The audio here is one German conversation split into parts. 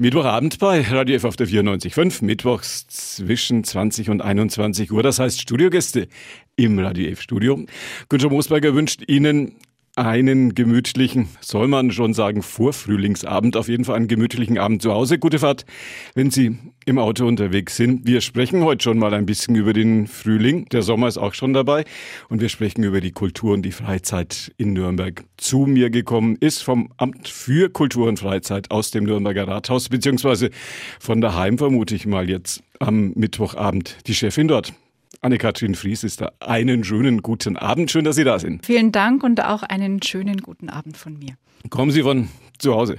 Mittwochabend bei Radio F auf der 94.5, mittwochs zwischen 20 und 21 Uhr. Das heißt Studiogäste im Radio F Studio. Günther Moosberger wünscht Ihnen einen gemütlichen, soll man schon sagen, Vorfrühlingsabend. Auf jeden Fall einen gemütlichen Abend zu Hause. Gute Fahrt, wenn Sie im Auto unterwegs sind. Wir sprechen heute schon mal ein bisschen über den Frühling. Der Sommer ist auch schon dabei. Und wir sprechen über die Kultur und die Freizeit in Nürnberg. Zu mir gekommen ist vom Amt für Kultur und Freizeit aus dem Nürnberger Rathaus, beziehungsweise von daheim vermute ich mal jetzt am Mittwochabend die Chefin dort. Anne-Kathrin Fries ist da. Einen schönen guten Abend. Schön, dass Sie da sind. Vielen Dank und auch einen schönen guten Abend von mir. Kommen Sie von zu Hause?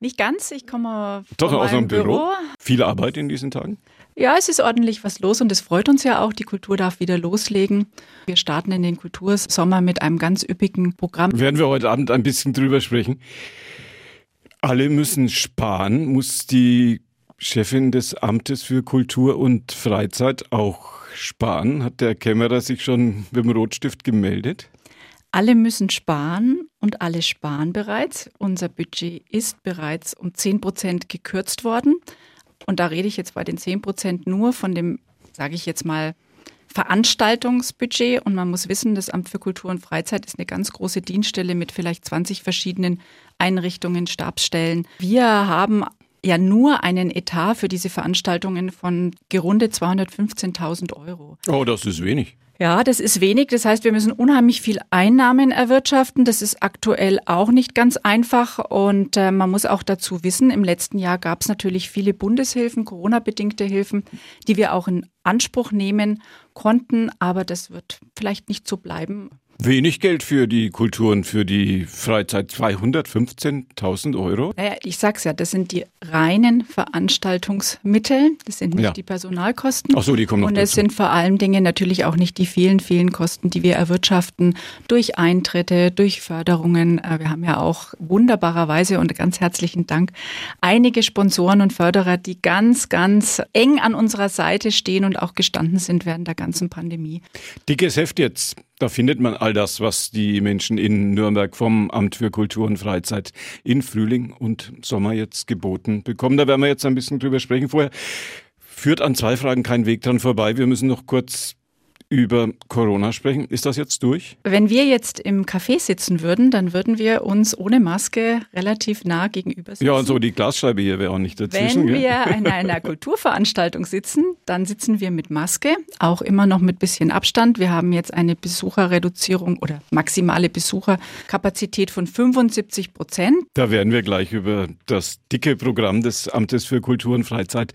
Nicht ganz. Ich komme Doch aus einem Büro. Büro. Viel Arbeit in diesen Tagen? Ja, es ist ordentlich was los und es freut uns ja auch. Die Kultur darf wieder loslegen. Wir starten in den Kultursommer mit einem ganz üppigen Programm. Werden wir heute Abend ein bisschen drüber sprechen. Alle müssen sparen. Muss die Chefin des Amtes für Kultur und Freizeit auch sparen? Hat der Kämmerer sich schon mit dem Rotstift gemeldet? Alle müssen sparen und alle sparen bereits. Unser Budget ist bereits um 10 Prozent gekürzt worden. Und da rede ich jetzt bei den 10 Prozent nur von dem, sage ich jetzt mal, Veranstaltungsbudget. Und man muss wissen, das Amt für Kultur und Freizeit ist eine ganz große Dienststelle mit vielleicht 20 verschiedenen Einrichtungen, Stabsstellen. Wir haben ja nur einen Etat für diese Veranstaltungen von gerundet 215.000 Euro. Oh, das ist wenig. Ja, das ist wenig. Das heißt, wir müssen unheimlich viel Einnahmen erwirtschaften. Das ist aktuell auch nicht ganz einfach. Und äh, man muss auch dazu wissen, im letzten Jahr gab es natürlich viele Bundeshilfen, Corona-bedingte Hilfen, die wir auch in Anspruch nehmen konnten. Aber das wird vielleicht nicht so bleiben. Wenig Geld für die Kultur und für die Freizeit. 215.000 Euro? Naja, ich sag's ja, das sind die reinen Veranstaltungsmittel. Das sind nicht ja. die Personalkosten. Ach so, die kommen noch Und es sind vor allen Dingen natürlich auch nicht die vielen, vielen Kosten, die wir erwirtschaften durch Eintritte, durch Förderungen. Äh, wir haben ja auch wunderbarerweise und ganz herzlichen Dank einige Sponsoren und Förderer, die ganz, ganz eng an unserer Seite stehen und auch gestanden sind während der ganzen Pandemie. Dickes Heft jetzt. Da findet man all das, was die Menschen in Nürnberg vom Amt für Kultur und Freizeit in Frühling und Sommer jetzt geboten bekommen. Da werden wir jetzt ein bisschen drüber sprechen. Vorher führt an zwei Fragen kein Weg dran vorbei. Wir müssen noch kurz über Corona sprechen. Ist das jetzt durch? Wenn wir jetzt im Café sitzen würden, dann würden wir uns ohne Maske relativ nah gegenüber sitzen. Ja, und so die Glasscheibe hier wäre auch nicht dazwischen. Wenn wir in einer Kulturveranstaltung sitzen, dann sitzen wir mit Maske, auch immer noch mit bisschen Abstand. Wir haben jetzt eine Besucherreduzierung oder maximale Besucherkapazität von 75 Prozent. Da werden wir gleich über das dicke Programm des Amtes für Kultur und Freizeit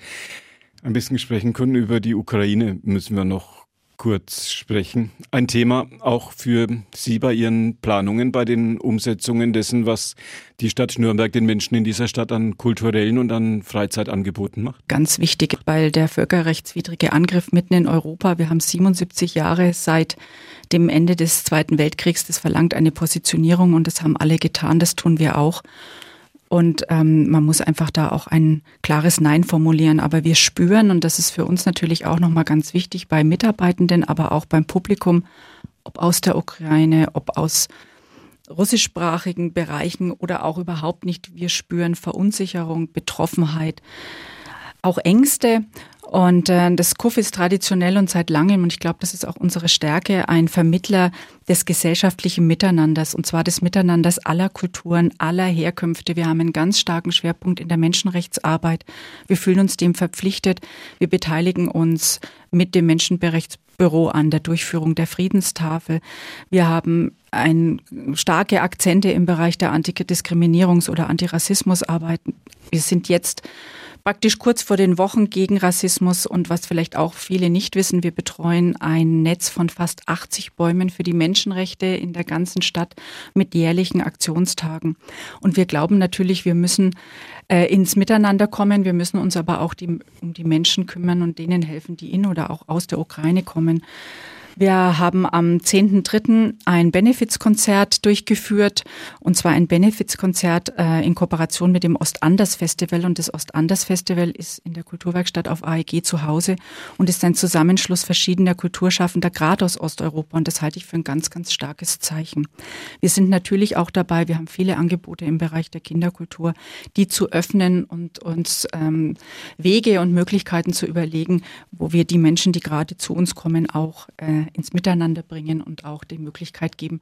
ein bisschen sprechen können. Über die Ukraine müssen wir noch kurz sprechen. Ein Thema auch für Sie bei Ihren Planungen, bei den Umsetzungen dessen, was die Stadt Nürnberg den Menschen in dieser Stadt an kulturellen und an Freizeitangeboten macht? Ganz wichtig, weil der völkerrechtswidrige Angriff mitten in Europa, wir haben 77 Jahre seit dem Ende des Zweiten Weltkriegs, das verlangt eine Positionierung und das haben alle getan, das tun wir auch. Und ähm, man muss einfach da auch ein klares Nein formulieren. Aber wir spüren, und das ist für uns natürlich auch nochmal ganz wichtig bei Mitarbeitenden, aber auch beim Publikum, ob aus der Ukraine, ob aus russischsprachigen Bereichen oder auch überhaupt nicht, wir spüren Verunsicherung, Betroffenheit, auch Ängste. Und äh, das KUF ist traditionell und seit langem, und ich glaube, das ist auch unsere Stärke, ein Vermittler des gesellschaftlichen Miteinanders, und zwar des Miteinanders aller Kulturen, aller Herkünfte. Wir haben einen ganz starken Schwerpunkt in der Menschenrechtsarbeit. Wir fühlen uns dem verpflichtet. Wir beteiligen uns mit dem Menschenrechtsbüro an der Durchführung der Friedenstafel. Wir haben ein, starke Akzente im Bereich der Antidiskriminierungs- oder Antirassismusarbeit. Wir sind jetzt praktisch kurz vor den Wochen gegen Rassismus und was vielleicht auch viele nicht wissen, wir betreuen ein Netz von fast 80 Bäumen für die Menschenrechte in der ganzen Stadt mit jährlichen Aktionstagen. Und wir glauben natürlich, wir müssen äh, ins Miteinander kommen, wir müssen uns aber auch die, um die Menschen kümmern und denen helfen, die in oder auch aus der Ukraine kommen. Wir haben am 10.3. ein Benefizkonzert durchgeführt und zwar ein Benefizkonzert äh, in Kooperation mit dem Ostanders Festival und das Ostanders Festival ist in der Kulturwerkstatt auf AEG zu Hause und ist ein Zusammenschluss verschiedener Kulturschaffender gerade aus Osteuropa und das halte ich für ein ganz, ganz starkes Zeichen. Wir sind natürlich auch dabei, wir haben viele Angebote im Bereich der Kinderkultur, die zu öffnen und uns ähm, Wege und Möglichkeiten zu überlegen, wo wir die Menschen, die gerade zu uns kommen, auch äh, ins Miteinander bringen und auch die Möglichkeit geben,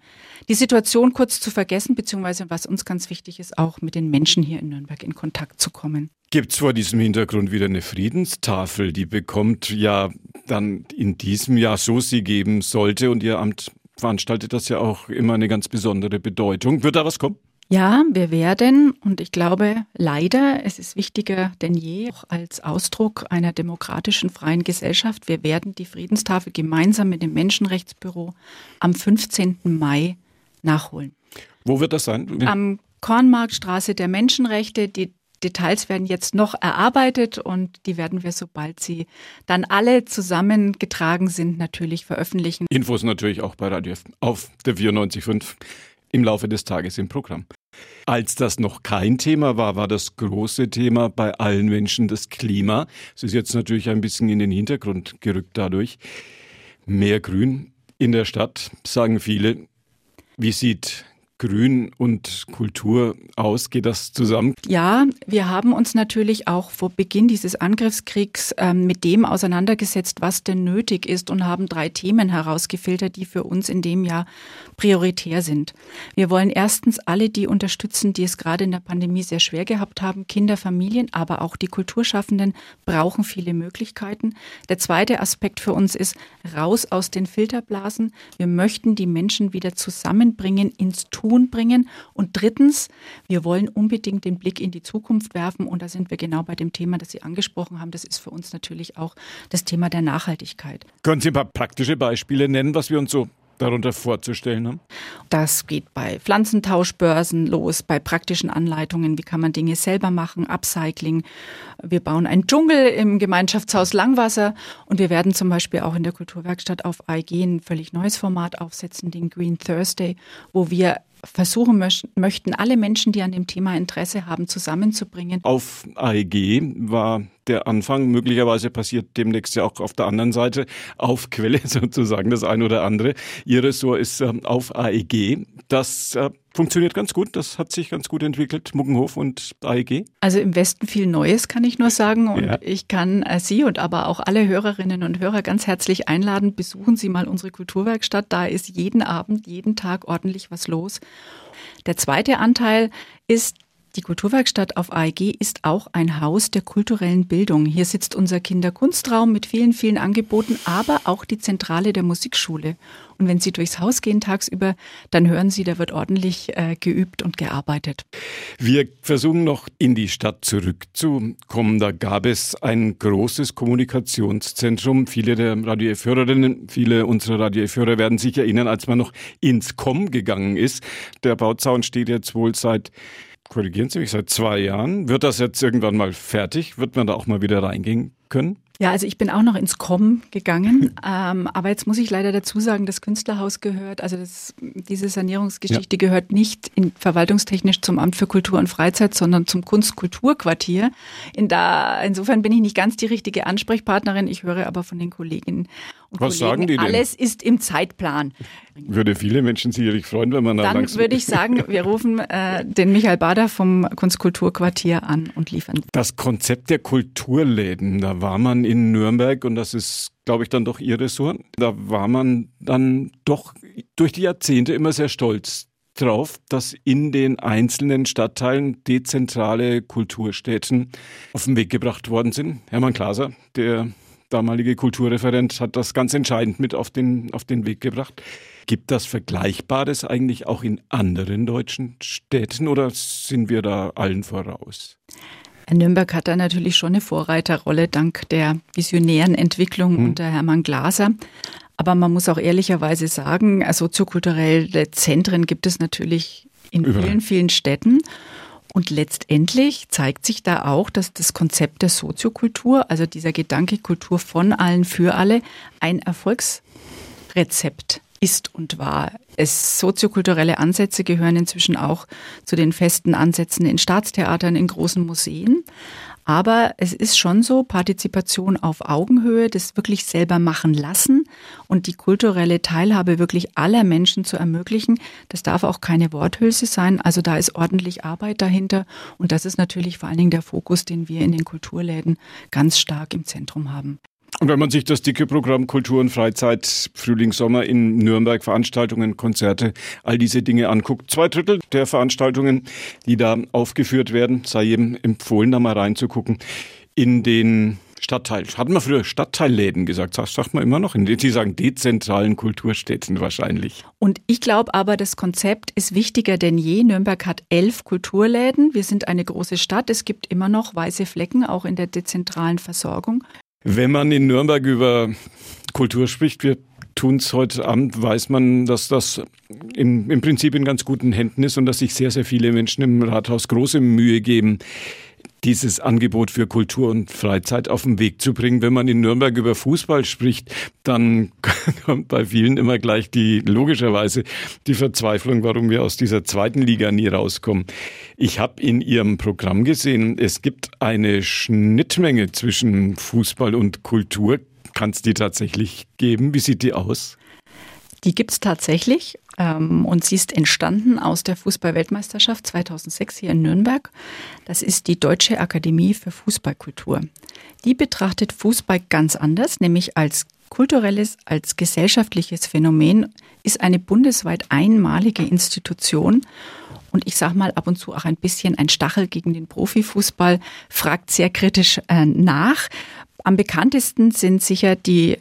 die Situation kurz zu vergessen, beziehungsweise was uns ganz wichtig ist, auch mit den Menschen hier in Nürnberg in Kontakt zu kommen. Gibt es vor diesem Hintergrund wieder eine Friedenstafel, die bekommt ja dann in diesem Jahr, so sie geben sollte, und Ihr Amt veranstaltet das ja auch immer eine ganz besondere Bedeutung. Wird da was kommen? Ja, wir werden, und ich glaube leider, es ist wichtiger denn je, auch als Ausdruck einer demokratischen freien Gesellschaft, wir werden die Friedenstafel gemeinsam mit dem Menschenrechtsbüro am 15. Mai nachholen. Wo wird das sein? Am Kornmarktstraße der Menschenrechte. Die Details werden jetzt noch erarbeitet und die werden wir, sobald sie dann alle zusammengetragen sind, natürlich veröffentlichen. Infos natürlich auch bei Radio auf der 94.5 im Laufe des Tages im Programm. Als das noch kein Thema war, war das große Thema bei allen Menschen das Klima. Es ist jetzt natürlich ein bisschen in den Hintergrund gerückt dadurch. Mehr Grün in der Stadt, sagen viele. Wie sieht Grün und Kultur aus? Geht das zusammen? Ja, wir haben uns natürlich auch vor Beginn dieses Angriffskriegs ähm, mit dem auseinandergesetzt, was denn nötig ist und haben drei Themen herausgefiltert, die für uns in dem Jahr prioritär sind. Wir wollen erstens alle die unterstützen, die es gerade in der Pandemie sehr schwer gehabt haben. Kinder, Familien, aber auch die Kulturschaffenden brauchen viele Möglichkeiten. Der zweite Aspekt für uns ist raus aus den Filterblasen. Wir möchten die Menschen wieder zusammenbringen ins Tun Tun bringen. Und drittens, wir wollen unbedingt den Blick in die Zukunft werfen. Und da sind wir genau bei dem Thema, das Sie angesprochen haben. Das ist für uns natürlich auch das Thema der Nachhaltigkeit. Können Sie ein paar praktische Beispiele nennen, was wir uns so darunter vorzustellen haben? Das geht bei Pflanzentauschbörsen los, bei praktischen Anleitungen, wie kann man Dinge selber machen, Upcycling. Wir bauen einen Dschungel im Gemeinschaftshaus Langwasser und wir werden zum Beispiel auch in der Kulturwerkstatt auf AIG ein völlig neues Format aufsetzen, den Green Thursday, wo wir versuchen möchten, alle Menschen, die an dem Thema Interesse haben, zusammenzubringen. Auf AEG war der Anfang. Möglicherweise passiert demnächst ja auch auf der anderen Seite auf Quelle sozusagen das eine oder andere. Ihr Ressort ist äh, auf AEG. Das äh, funktioniert ganz gut. Das hat sich ganz gut entwickelt, Muggenhof und AEG. Also im Westen viel Neues, kann ich nur sagen. Und ja. ich kann äh, Sie und aber auch alle Hörerinnen und Hörer ganz herzlich einladen. Besuchen Sie mal unsere Kulturwerkstatt. Da ist jeden Abend, jeden Tag ordentlich was los. Der zweite Anteil ist die Kulturwerkstatt auf AEG ist auch ein Haus der kulturellen Bildung. Hier sitzt unser Kinderkunstraum mit vielen, vielen Angeboten, aber auch die Zentrale der Musikschule. Und wenn Sie durchs Haus gehen tagsüber, dann hören Sie, da wird ordentlich äh, geübt und gearbeitet. Wir versuchen noch in die Stadt zurückzukommen. Da gab es ein großes Kommunikationszentrum. Viele der Radio viele unserer Radio werden sich erinnern, als man noch ins Com gegangen ist. Der Bauzaun steht jetzt wohl seit korrigieren Sie mich, seit zwei Jahren. Wird das jetzt irgendwann mal fertig? Wird man da auch mal wieder reingehen können? Ja, also ich bin auch noch ins Com gegangen, ähm, aber jetzt muss ich leider dazu sagen, das Künstlerhaus gehört, also das, diese Sanierungsgeschichte ja. gehört nicht in, verwaltungstechnisch zum Amt für Kultur und Freizeit, sondern zum Kunstkulturquartier. In da, insofern bin ich nicht ganz die richtige Ansprechpartnerin. Ich höre aber von den Kolleginnen Was Kollegen, sagen die denn? alles ist im Zeitplan. Würde viele Menschen sicherlich freuen, wenn man da Dann würde ich sagen, wir rufen äh, den Michael Bader vom Kunstkulturquartier an und liefern. Das Konzept der Kulturläden, da war man in Nürnberg und das ist, glaube ich, dann doch Ihr Ressort. Da war man dann doch durch die Jahrzehnte immer sehr stolz drauf, dass in den einzelnen Stadtteilen dezentrale Kulturstätten auf den Weg gebracht worden sind. Hermann Glaser, der damalige Kulturreferent, hat das ganz entscheidend mit auf den, auf den Weg gebracht. Gibt das Vergleichbares eigentlich auch in anderen deutschen Städten oder sind wir da allen voraus? Nürnberg hat da natürlich schon eine Vorreiterrolle dank der visionären Entwicklung hm. unter Hermann Glaser. Aber man muss auch ehrlicherweise sagen, also soziokulturelle Zentren gibt es natürlich in Überall. vielen, vielen Städten. Und letztendlich zeigt sich da auch, dass das Konzept der Soziokultur, also dieser Gedanke Kultur von allen für alle, ein Erfolgs Rezept ist und war. Es soziokulturelle Ansätze gehören inzwischen auch zu den festen Ansätzen in Staatstheatern, in großen Museen. Aber es ist schon so, Partizipation auf Augenhöhe, das wirklich selber machen lassen und die kulturelle Teilhabe wirklich aller Menschen zu ermöglichen, das darf auch keine Worthülse sein. Also da ist ordentlich Arbeit dahinter und das ist natürlich vor allen Dingen der Fokus, den wir in den Kulturläden ganz stark im Zentrum haben. Und wenn man sich das dicke Programm Kultur und Freizeit, Frühling, Sommer in Nürnberg, Veranstaltungen, Konzerte, all diese Dinge anguckt, zwei Drittel der Veranstaltungen, die da aufgeführt werden, sei jedem empfohlen, da mal reinzugucken, in den Stadtteil. Hatten wir früher Stadtteilläden gesagt, das sagt man immer noch. Die sagen dezentralen Kulturstädten wahrscheinlich. Und ich glaube aber, das Konzept ist wichtiger denn je. Nürnberg hat elf Kulturläden. Wir sind eine große Stadt. Es gibt immer noch weiße Flecken, auch in der dezentralen Versorgung. Wenn man in Nürnberg über Kultur spricht, wir tun es heute Abend, weiß man, dass das im, im Prinzip in ganz guten Händen ist und dass sich sehr, sehr viele Menschen im Rathaus große Mühe geben, dieses Angebot für Kultur und Freizeit auf den Weg zu bringen. Wenn man in Nürnberg über Fußball spricht, dann kommt bei vielen immer gleich die, logischerweise, die Verzweiflung, warum wir aus dieser zweiten Liga nie rauskommen. Ich habe in Ihrem Programm gesehen, es gibt eine Schnittmenge zwischen Fußball und Kultur. Kann es die tatsächlich geben? Wie sieht die aus? Die gibt es tatsächlich ähm, und sie ist entstanden aus der Fußball-Weltmeisterschaft 2006 hier in Nürnberg. Das ist die Deutsche Akademie für Fußballkultur. Die betrachtet Fußball ganz anders, nämlich als kulturelles, als gesellschaftliches Phänomen, ist eine bundesweit einmalige Institution und ich sage mal ab und zu auch ein bisschen ein Stachel gegen den Profifußball, fragt sehr kritisch äh, nach. Am bekanntesten sind sicher die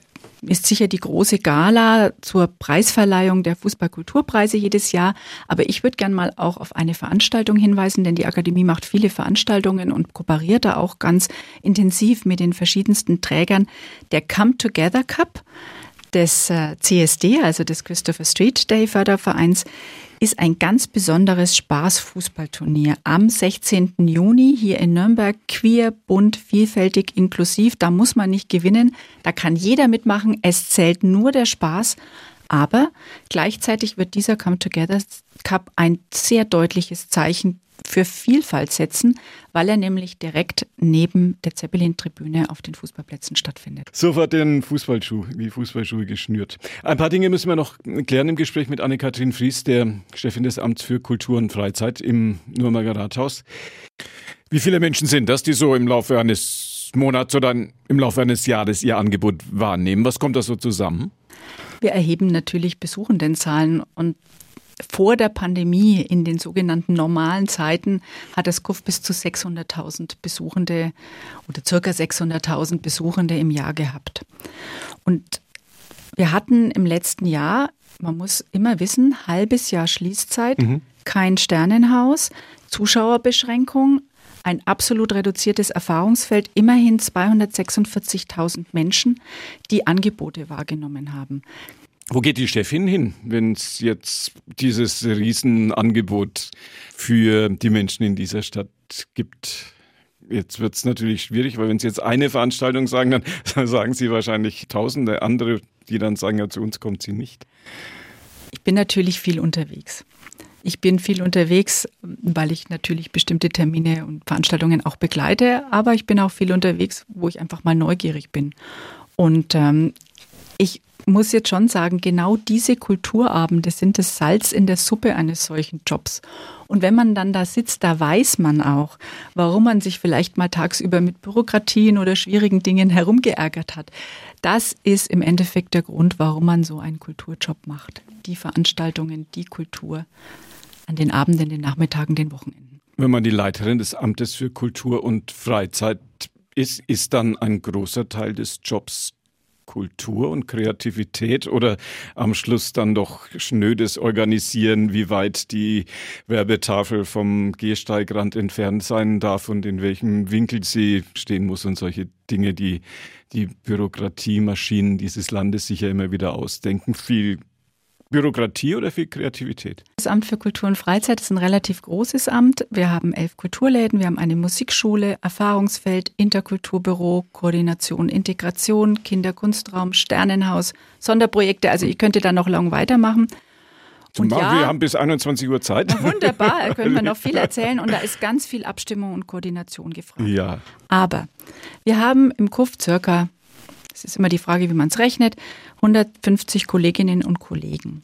ist sicher die große Gala zur Preisverleihung der Fußballkulturpreise jedes Jahr. Aber ich würde gern mal auch auf eine Veranstaltung hinweisen, denn die Akademie macht viele Veranstaltungen und kooperiert da auch ganz intensiv mit den verschiedensten Trägern. Der Come Together Cup des äh, CSD, also des Christopher Street Day Fördervereins, ist ein ganz besonderes Spaßfußballturnier am 16. Juni hier in Nürnberg. Queer, bunt, vielfältig, inklusiv. Da muss man nicht gewinnen. Da kann jeder mitmachen. Es zählt nur der Spaß. Aber gleichzeitig wird dieser Come Together Cup ein sehr deutliches Zeichen für Vielfalt setzen, weil er nämlich direkt neben der Zeppelin-Tribüne auf den Fußballplätzen stattfindet. Sofort den Fußballschuh, die Fußballschuhe geschnürt. Ein paar Dinge müssen wir noch klären im Gespräch mit Anne-Kathrin Fries, der Chefin des Amts für Kultur und Freizeit im Nürnberger Rathaus. Wie viele Menschen sind das, die so im Laufe eines Monats oder im Laufe eines Jahres ihr Angebot wahrnehmen? Was kommt da so zusammen? Wir erheben natürlich Besuchendenzahlen und vor der Pandemie in den sogenannten normalen Zeiten hat das KUF bis zu 600.000 Besuchende oder circa 600.000 Besuchende im Jahr gehabt. Und wir hatten im letzten Jahr, man muss immer wissen, halbes Jahr Schließzeit, mhm. kein Sternenhaus, Zuschauerbeschränkung, ein absolut reduziertes Erfahrungsfeld, immerhin 246.000 Menschen, die Angebote wahrgenommen haben. Wo geht die Chefin hin, wenn es jetzt dieses Riesenangebot für die Menschen in dieser Stadt gibt? Jetzt wird es natürlich schwierig, weil wenn Sie jetzt eine Veranstaltung sagen, dann sagen Sie wahrscheinlich tausende andere, die dann sagen, ja, zu uns kommt sie nicht. Ich bin natürlich viel unterwegs. Ich bin viel unterwegs, weil ich natürlich bestimmte Termine und Veranstaltungen auch begleite, aber ich bin auch viel unterwegs, wo ich einfach mal neugierig bin. Und ähm, ich muss jetzt schon sagen, genau diese Kulturabende sind das Salz in der Suppe eines solchen Jobs. Und wenn man dann da sitzt, da weiß man auch, warum man sich vielleicht mal tagsüber mit Bürokratien oder schwierigen Dingen herumgeärgert hat. Das ist im Endeffekt der Grund, warum man so einen Kulturjob macht. Die Veranstaltungen, die Kultur an den Abenden, den Nachmittagen, den Wochenenden. Wenn man die Leiterin des Amtes für Kultur und Freizeit ist, ist dann ein großer Teil des Jobs Kultur und Kreativität oder am Schluss dann doch schnödes Organisieren, wie weit die Werbetafel vom Gehsteigrand entfernt sein darf und in welchem Winkel sie stehen muss und solche Dinge, die die Bürokratiemaschinen dieses Landes sicher immer wieder ausdenken. Viel Bürokratie oder viel Kreativität? Das Amt für Kultur und Freizeit ist ein relativ großes Amt. Wir haben elf Kulturläden, wir haben eine Musikschule, Erfahrungsfeld, Interkulturbüro, Koordination, Integration, Kinderkunstraum, Sternenhaus, Sonderprojekte. Also ich könnte da noch lang weitermachen. Und ja, wir haben bis 21 Uhr Zeit. Wunderbar, da können wir noch viel erzählen und da ist ganz viel Abstimmung und Koordination gefragt. Ja. Aber wir haben im KUF circa, es ist immer die Frage, wie man es rechnet, 150 Kolleginnen und Kollegen.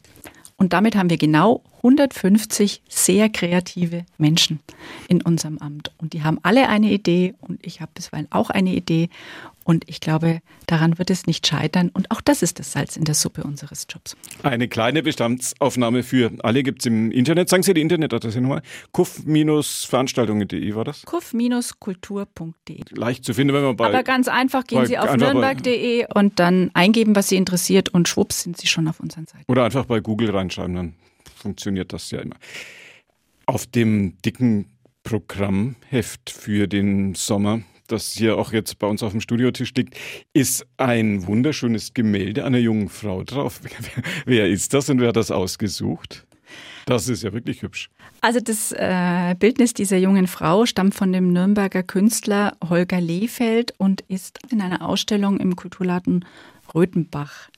Und damit haben wir genau 150 sehr kreative Menschen in unserem Amt. Und die haben alle eine Idee und ich habe bisweilen auch eine Idee. Und ich glaube, daran wird es nicht scheitern. Und auch das ist das Salz in der Suppe unseres Jobs. Eine kleine Bestandsaufnahme für alle gibt es im Internet. Sagen Sie die Internetadresse nochmal. kuff-veranstaltungen.de war das? kuff-kultur.de. Leicht zu finden, wenn man bei. Aber ganz einfach gehen Sie auf nürnberg.de und dann eingeben, was Sie interessiert und schwupps sind Sie schon auf unseren Seiten. Oder einfach bei Google reinschreiben, dann funktioniert das ja immer. Auf dem dicken Programmheft für den Sommer, das hier auch jetzt bei uns auf dem Studiotisch liegt, ist ein wunderschönes Gemälde einer jungen Frau drauf. Wer ist das und wer hat das ausgesucht? Das ist ja wirklich hübsch. Also das äh, Bildnis dieser jungen Frau stammt von dem Nürnberger Künstler Holger Lehfeld und ist in einer Ausstellung im Kulturladen Röthenbach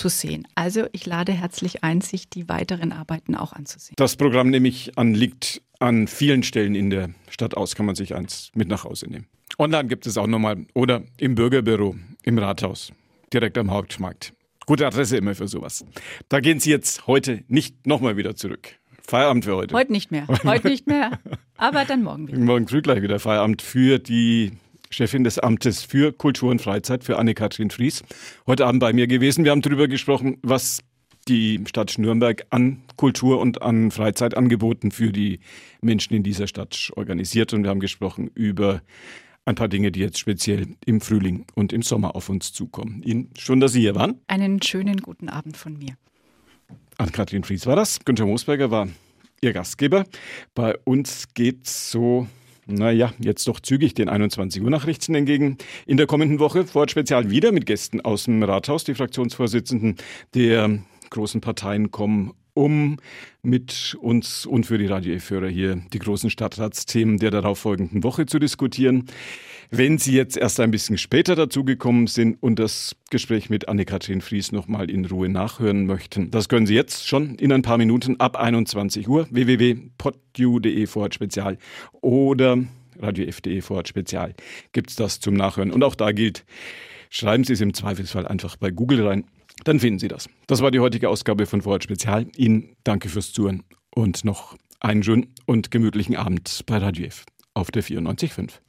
zu sehen. Also ich lade herzlich ein, sich die weiteren Arbeiten auch anzusehen. Das Programm nehme ich an, liegt an vielen Stellen in der Stadt aus, kann man sich eins mit nach Hause nehmen. Online gibt es auch nochmal oder im Bürgerbüro, im Rathaus, direkt am Hauptmarkt. Gute Adresse immer für sowas. Da gehen Sie jetzt heute nicht nochmal wieder zurück. Feierabend für heute. Heute nicht mehr. Heute nicht mehr. Aber dann morgen wieder. Morgen früh gleich wieder Feierabend für die Chefin des Amtes für Kultur und Freizeit, für Anne-Kathrin Fries, heute Abend bei mir gewesen. Wir haben darüber gesprochen, was die Stadt Nürnberg an Kultur und an Freizeitangeboten für die Menschen in dieser Stadt organisiert. Und wir haben gesprochen über ein paar Dinge, die jetzt speziell im Frühling und im Sommer auf uns zukommen. Ihnen schön, dass Sie hier waren. Einen schönen guten Abend von mir. Anne-Kathrin Fries war das. Günther Moosberger war Ihr Gastgeber. Bei uns geht es so naja, jetzt doch zügig den 21 Uhr Nachrichten entgegen. In der kommenden Woche vor Spezial wieder mit Gästen aus dem Rathaus. Die Fraktionsvorsitzenden der großen Parteien kommen um mit uns und für die Radio F-Hörer hier die großen Stadtratsthemen der darauffolgenden Woche zu diskutieren. Wenn Sie jetzt erst ein bisschen später dazugekommen sind und das Gespräch mit Anne-Kathrin Fries nochmal in Ruhe nachhören möchten, das können Sie jetzt schon in ein paar Minuten ab 21 Uhr www.podu.de Vorhat Spezial oder Radio F.de Vorhat Spezial gibt es das zum Nachhören. Und auch da gilt, schreiben Sie es im Zweifelsfall einfach bei Google rein, dann finden Sie das. Das war die heutige Ausgabe von Vorhat Spezial. Ihnen danke fürs Zuhören und noch einen schönen und gemütlichen Abend bei Radio F auf der 94.5.